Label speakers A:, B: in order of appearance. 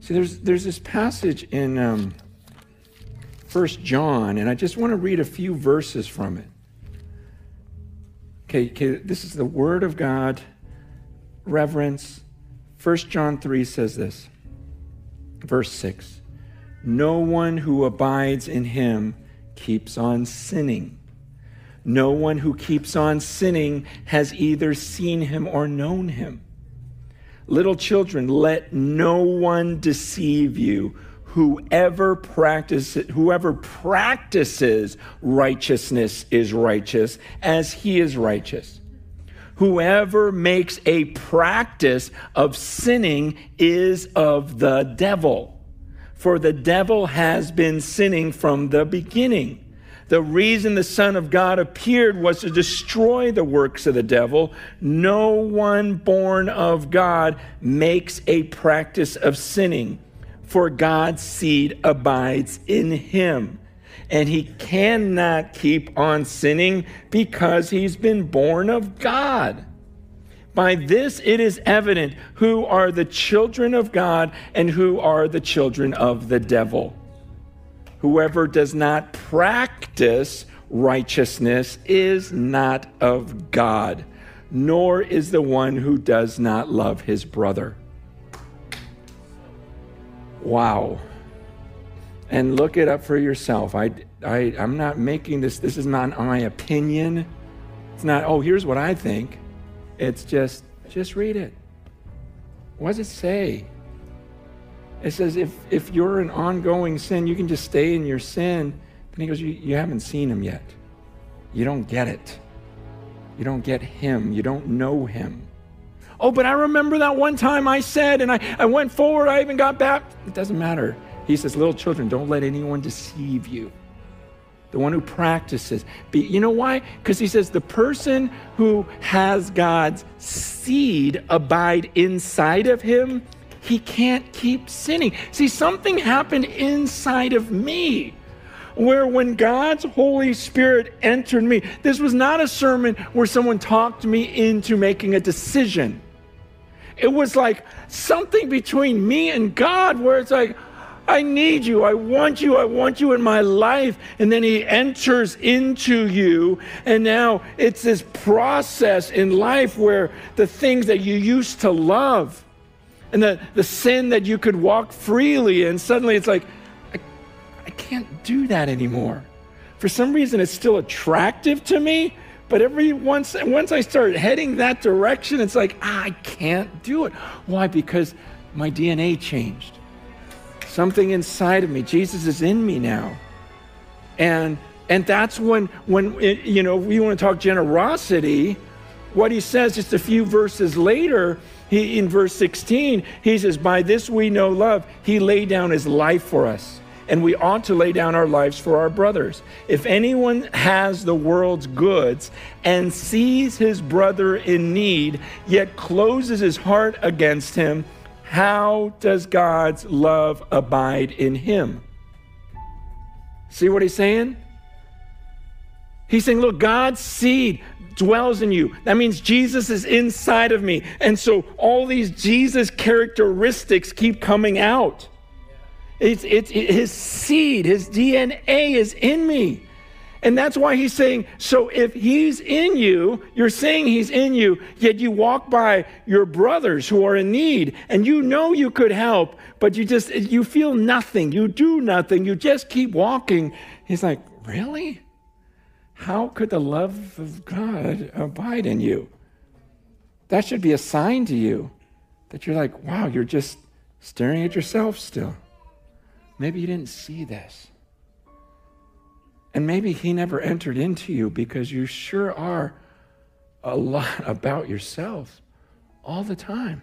A: See, there's, there's this passage in um, 1 John, and I just want to read a few verses from it. Okay, okay, this is the Word of God, reverence. 1 John 3 says this, verse 6 No one who abides in him keeps on sinning. No one who keeps on sinning has either seen him or known him. Little children, let no one deceive you. Whoever practices, whoever practices righteousness is righteous as he is righteous. Whoever makes a practice of sinning is of the devil. For the devil has been sinning from the beginning. The reason the Son of God appeared was to destroy the works of the devil. No one born of God makes a practice of sinning for God's seed abides in him. And he cannot keep on sinning because he's been born of God. By this it is evident who are the children of God and who are the children of the devil. Whoever does not practice righteousness is not of God, nor is the one who does not love his brother. Wow. And look it up for yourself. I, I, I'm not making this, this is not my opinion. It's not, oh, here's what I think. It's just, just read it. What does it say? It says if, if you're an ongoing sin, you can just stay in your sin. Then he goes, you, you haven't seen him yet. You don't get it. You don't get him. You don't know him. Oh, but I remember that one time I said, and I, I went forward, I even got back. It doesn't matter. He says, Little children, don't let anyone deceive you. The one who practices. Be, you know why? Because he says, the person who has God's seed abide inside of him, he can't keep sinning. See, something happened inside of me where when God's Holy Spirit entered me, this was not a sermon where someone talked me into making a decision. It was like something between me and God where it's like, I need you. I want you. I want you in my life. And then he enters into you. And now it's this process in life where the things that you used to love and the, the sin that you could walk freely in, suddenly it's like, I, I can't do that anymore. For some reason, it's still attractive to me, but every once once I start heading that direction, it's like ah, I can't do it. Why? Because my DNA changed. Something inside of me. Jesus is in me now, and and that's when when you know we want to talk generosity. What he says just a few verses later, he in verse 16, he says, "By this we know love. He laid down his life for us." and we ought to lay down our lives for our brothers. If anyone has the world's goods and sees his brother in need, yet closes his heart against him, how does God's love abide in him? See what he's saying? He's saying, Look, God's seed dwells in you. That means Jesus is inside of me. And so all these Jesus characteristics keep coming out. It's, it's his seed, his DNA is in me. And that's why he's saying, so if he's in you, you're saying he's in you, yet you walk by your brothers who are in need and you know you could help, but you just, you feel nothing. You do nothing. You just keep walking. He's like, really? How could the love of God abide in you? That should be a sign to you that you're like, wow, you're just staring at yourself still. Maybe you didn't see this. And maybe he never entered into you because you sure are a lot about yourself all the time.